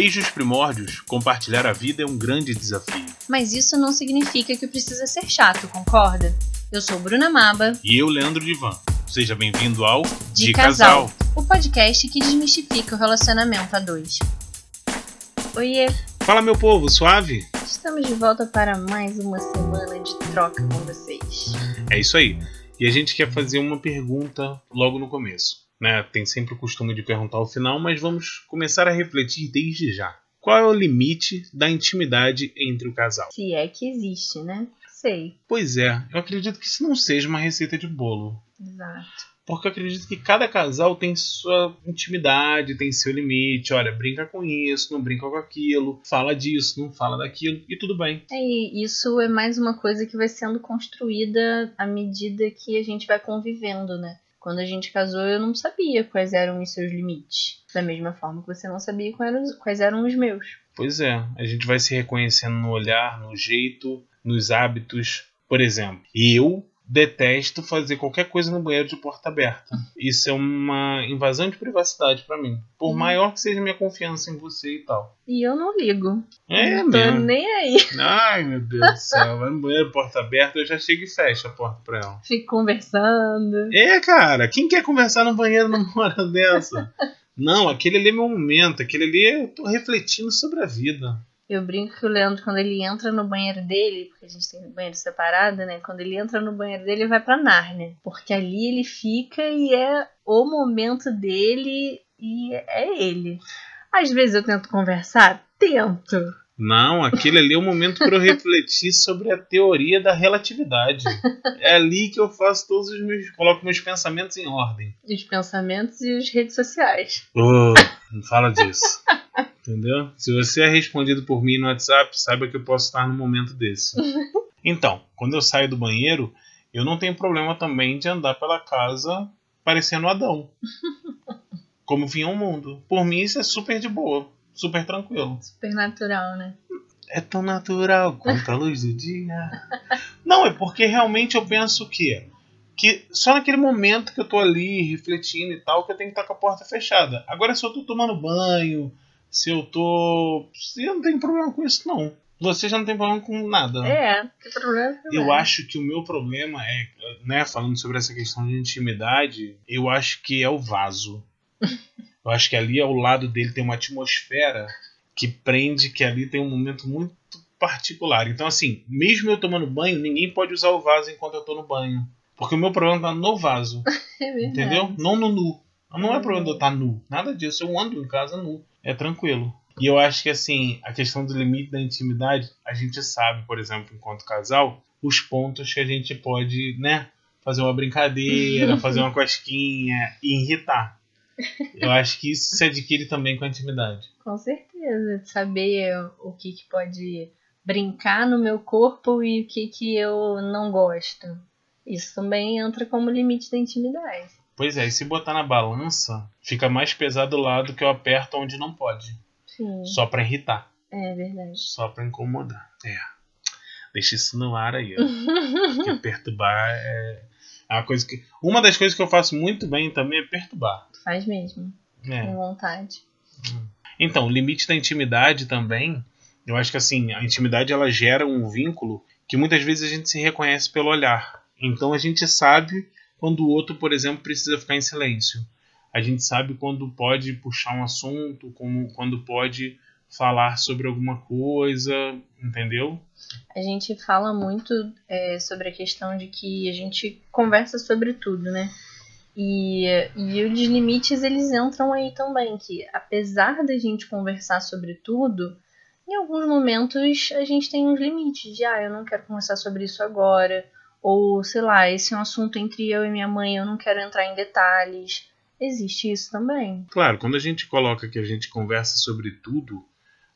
Desde os primórdios, compartilhar a vida é um grande desafio. Mas isso não significa que precisa ser chato, concorda? Eu sou Bruna Maba. E eu, Leandro Divan. Seja bem-vindo ao De, De Casal, Casal, o podcast que desmistifica o relacionamento a dois. Oiê! Fala, meu povo, suave? Estamos de volta para mais uma semana de troca com vocês. É isso aí. E a gente quer fazer uma pergunta logo no começo né? Tem sempre o costume de perguntar ao final, mas vamos começar a refletir desde já. Qual é o limite da intimidade entre o casal? Se é que existe, né? Sei. Pois é, eu acredito que isso não seja uma receita de bolo. Exato. Porque eu acredito que cada casal tem sua intimidade, tem seu limite. Olha, brinca com isso, não brinca com aquilo, fala disso, não fala daquilo, e tudo bem. É, e isso é mais uma coisa que vai sendo construída à medida que a gente vai convivendo, né? Quando a gente casou, eu não sabia quais eram os seus limites. Da mesma forma que você não sabia quais eram, os meus. Pois é, a gente vai se reconhecendo no olhar, no jeito, nos hábitos. Por exemplo, eu detesto fazer qualquer coisa no banheiro de porta aberta. Isso é uma invasão de privacidade para mim. Por uhum. maior que seja minha confiança em você e tal. E eu não ligo. É, não tô mesmo. nem aí. Ai, meu Deus do céu. Vai no banheiro, porta aberta, eu já chego e fecho a porta pra ela. Fico conversando. É, cara. Quem quer conversar no banheiro numa hora dessa? não, aquele ali é meu momento. Aquele ali eu tô refletindo sobre a vida. Eu brinco que o Leandro, quando ele entra no banheiro dele, porque a gente tem banheiro separado, né? Quando ele entra no banheiro dele, ele vai pra Nárnia. Porque ali ele fica e é o momento dele e é ele. Às vezes eu tento conversar, tento. Não, aquele ali é o momento para eu refletir sobre a teoria da relatividade. É ali que eu faço todos os meus. coloco meus pensamentos em ordem. Os pensamentos e as redes sociais. Oh, não fala disso. Entendeu? Se você é respondido por mim no WhatsApp, saiba que eu posso estar no momento desse. Então, quando eu saio do banheiro, eu não tenho problema também de andar pela casa parecendo Adão. Como vinha o mundo. Por mim, isso é super de boa super tranquilo. Super natural, né? É tão natural quanto a luz do dia. Não, é porque realmente eu penso que que só naquele momento que eu tô ali refletindo e tal que eu tenho que estar com a porta fechada. Agora se eu tô tomando banho, se eu tô, eu não tenho problema com isso não. Você já não tem problema com nada. É, que problema. Eu acho que o meu problema é, né, falando sobre essa questão de intimidade, eu acho que é o vaso. Eu acho que ali ao lado dele tem uma atmosfera que prende que ali tem um momento muito particular. Então, assim, mesmo eu tomando banho, ninguém pode usar o vaso enquanto eu tô no banho. Porque o meu problema tá no vaso. É entendeu? Não no nu. Não é problema de eu estar nu. Nada disso. Eu ando em casa nu. É tranquilo. E eu acho que, assim, a questão do limite da intimidade, a gente sabe, por exemplo, enquanto casal, os pontos que a gente pode, né? Fazer uma brincadeira, fazer uma cosquinha e irritar. Eu acho que isso se adquire também com a intimidade. Com certeza. Saber o que, que pode brincar no meu corpo e o que, que eu não gosto. Isso também entra como limite da intimidade. Pois é, e se botar na balança, fica mais pesado o lado que eu aperto onde não pode. Sim. Só pra irritar. É verdade. Só pra incomodar. É. Deixa isso no ar aí, ó. Porque perturbar é. É uma coisa que. Uma das coisas que eu faço muito bem também é perturbar. Faz mesmo. É. Com vontade. Então, o limite da intimidade também. Eu acho que assim, a intimidade ela gera um vínculo que muitas vezes a gente se reconhece pelo olhar. Então a gente sabe quando o outro, por exemplo, precisa ficar em silêncio. A gente sabe quando pode puxar um assunto, como, quando pode falar sobre alguma coisa, entendeu? A gente fala muito é, sobre a questão de que a gente conversa sobre tudo, né? E, e os limites eles entram aí também, que apesar da gente conversar sobre tudo, em alguns momentos a gente tem uns limites de ah, eu não quero conversar sobre isso agora, ou sei lá, esse é um assunto entre eu e minha mãe, eu não quero entrar em detalhes. Existe isso também. Claro, quando a gente coloca que a gente conversa sobre tudo,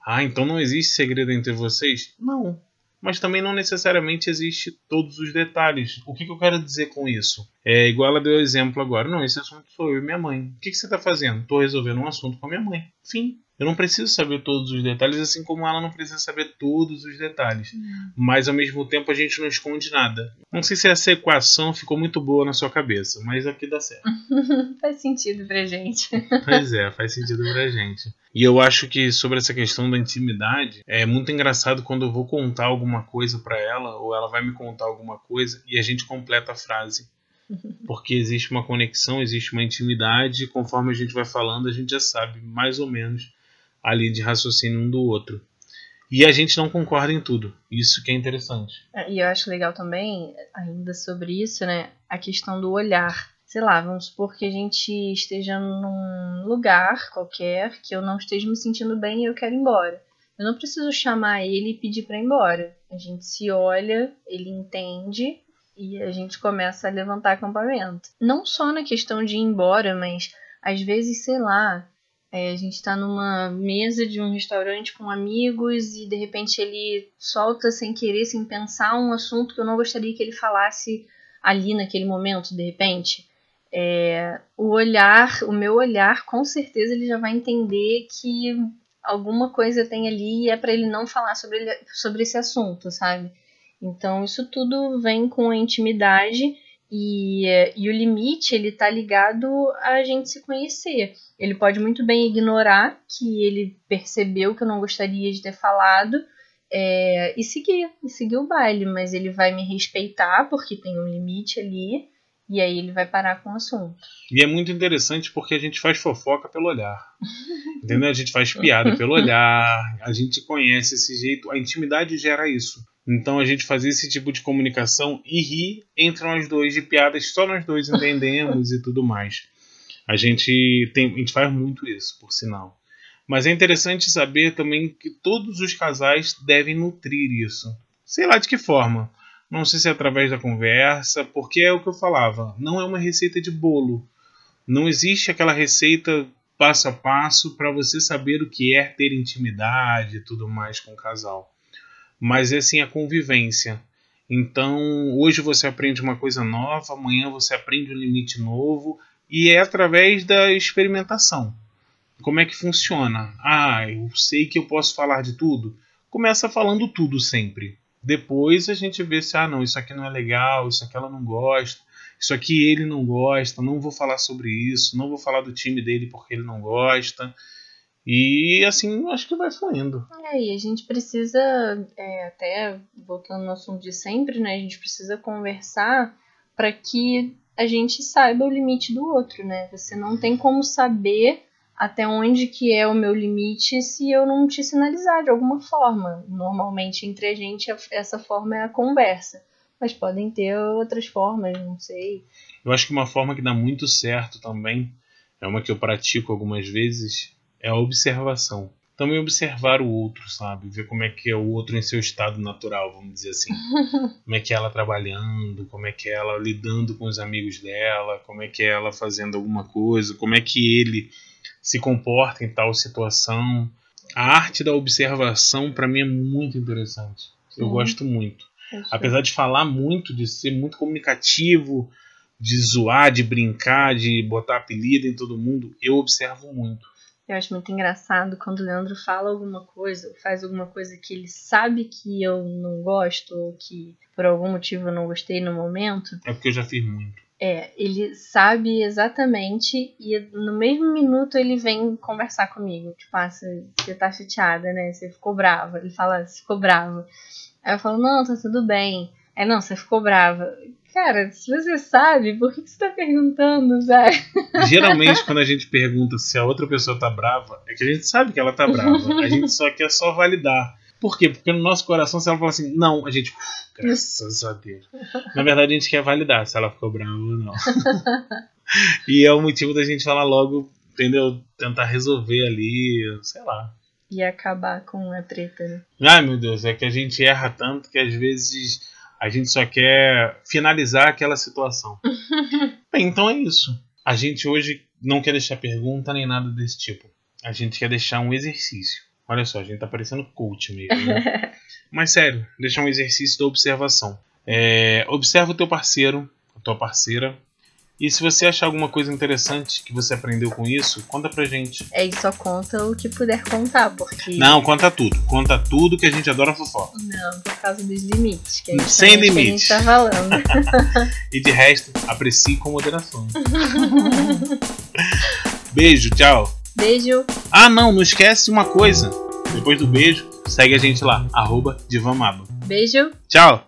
ah, então não existe segredo entre vocês? Não. Mas também não necessariamente existe todos os detalhes. O que, que eu quero dizer com isso? É igual ela deu exemplo agora. Não, esse assunto sou eu e minha mãe. O que, que você está fazendo? Estou resolvendo um assunto com a minha mãe. Fim. Eu não preciso saber todos os detalhes, assim como ela não precisa saber todos os detalhes. Uhum. Mas ao mesmo tempo a gente não esconde nada. Não sei se essa equação ficou muito boa na sua cabeça, mas aqui dá certo. faz sentido pra gente. pois é, faz sentido pra gente. E eu acho que sobre essa questão da intimidade, é muito engraçado quando eu vou contar alguma coisa para ela, ou ela vai me contar alguma coisa, e a gente completa a frase. Porque existe uma conexão, existe uma intimidade, e conforme a gente vai falando, a gente já sabe mais ou menos ali de raciocínio um do outro. E a gente não concorda em tudo. Isso que é interessante. É, e eu acho legal também, ainda sobre isso, né? A questão do olhar. Sei lá, vamos supor que a gente esteja num lugar qualquer que eu não esteja me sentindo bem e eu quero ir embora. Eu não preciso chamar ele e pedir para ir embora. A gente se olha, ele entende e a gente começa a levantar acampamento. Não só na questão de ir embora, mas às vezes, sei lá, é, a gente está numa mesa de um restaurante com amigos e de repente ele solta sem querer, sem pensar, um assunto que eu não gostaria que ele falasse ali naquele momento, de repente. É, o olhar, o meu olhar, com certeza ele já vai entender que alguma coisa tem ali e é para ele não falar sobre, ele, sobre esse assunto, sabe? Então isso tudo vem com a intimidade e, e o limite ele tá ligado a gente se conhecer. Ele pode muito bem ignorar que ele percebeu que eu não gostaria de ter falado é, e seguir, e seguir o baile, mas ele vai me respeitar porque tem um limite ali e aí ele vai parar com o assunto. E é muito interessante porque a gente faz fofoca pelo olhar. Entendeu? A gente faz piada pelo olhar, a gente conhece esse jeito, a intimidade gera isso. Então a gente faz esse tipo de comunicação e rir entre nós dois de piadas só nós dois entendemos e tudo mais. A gente tem, a gente faz muito isso, por sinal. Mas é interessante saber também que todos os casais devem nutrir isso. Sei lá de que forma. Não sei se é através da conversa, porque é o que eu falava. Não é uma receita de bolo. Não existe aquela receita passo a passo para você saber o que é ter intimidade e tudo mais com o casal mas é assim a convivência. Então, hoje você aprende uma coisa nova, amanhã você aprende um limite novo, e é através da experimentação. Como é que funciona? Ah, eu sei que eu posso falar de tudo. Começa falando tudo sempre. Depois a gente vê se, ah, não, isso aqui não é legal, isso aqui ela não gosta, isso aqui ele não gosta, não vou falar sobre isso, não vou falar do time dele porque ele não gosta. E assim, acho que vai fluindo. É, e a gente precisa, é, até voltando no assunto de sempre, né? A gente precisa conversar para que a gente saiba o limite do outro, né? Você não tem como saber até onde que é o meu limite se eu não te sinalizar de alguma forma. Normalmente entre a gente essa forma é a conversa, mas podem ter outras formas, não sei. Eu acho que uma forma que dá muito certo também é uma que eu pratico algumas vezes, é a observação. Também observar o outro, sabe? Ver como é que é o outro em seu estado natural, vamos dizer assim. como é que é ela trabalhando, como é que é ela lidando com os amigos dela, como é que é ela fazendo alguma coisa, como é que ele se comporta em tal situação. A arte da observação, para mim, é muito interessante. Eu uhum. gosto muito. Apesar de falar muito, de ser muito comunicativo, de zoar, de brincar, de botar apelido em todo mundo, eu observo muito. Eu acho muito engraçado quando o Leandro fala alguma coisa, faz alguma coisa que ele sabe que eu não gosto, ou que por algum motivo eu não gostei no momento. É porque eu já fiz muito. É, ele sabe exatamente e no mesmo minuto ele vem conversar comigo. Tipo, ah, você, você tá chateada, né? Você ficou brava. Ele fala, você ficou brava. Aí eu falo, não, tá tudo bem. É, não, você ficou brava. Cara, se você sabe, por que você tá perguntando, Zé? Geralmente, quando a gente pergunta se a outra pessoa tá brava, é que a gente sabe que ela tá brava. A gente só quer só validar. Por quê? Porque no nosso coração, se ela falar assim, não, a gente, graças a Deus. Na verdade, a gente quer validar se ela ficou brava ou não. e é o motivo da gente falar logo, entendeu? Tentar resolver ali, sei lá. E acabar com a treta, né? Ai, meu Deus, é que a gente erra tanto que às vezes a gente só quer finalizar aquela situação. Bem, então é isso. A gente hoje não quer deixar pergunta nem nada desse tipo. A gente quer deixar um exercício. Olha só, a gente tá parecendo coach mesmo. Né? Mas sério, deixar um exercício da observação. É, observa o teu parceiro, a tua parceira, E se você achar alguma coisa interessante que você aprendeu com isso, conta pra gente. É, e só conta o que puder contar, porque. Não, conta tudo. Conta tudo que a gente adora fofoca. Não, por causa dos limites. Que é Sem justamente o que a limites. gente tá falando. E de resto, aprecie com moderação. Beijo, tchau. Beijo. Ah, não, não esquece uma coisa. Depois do beijo, segue a gente lá, arroba Divamaba. Beijo. Tchau!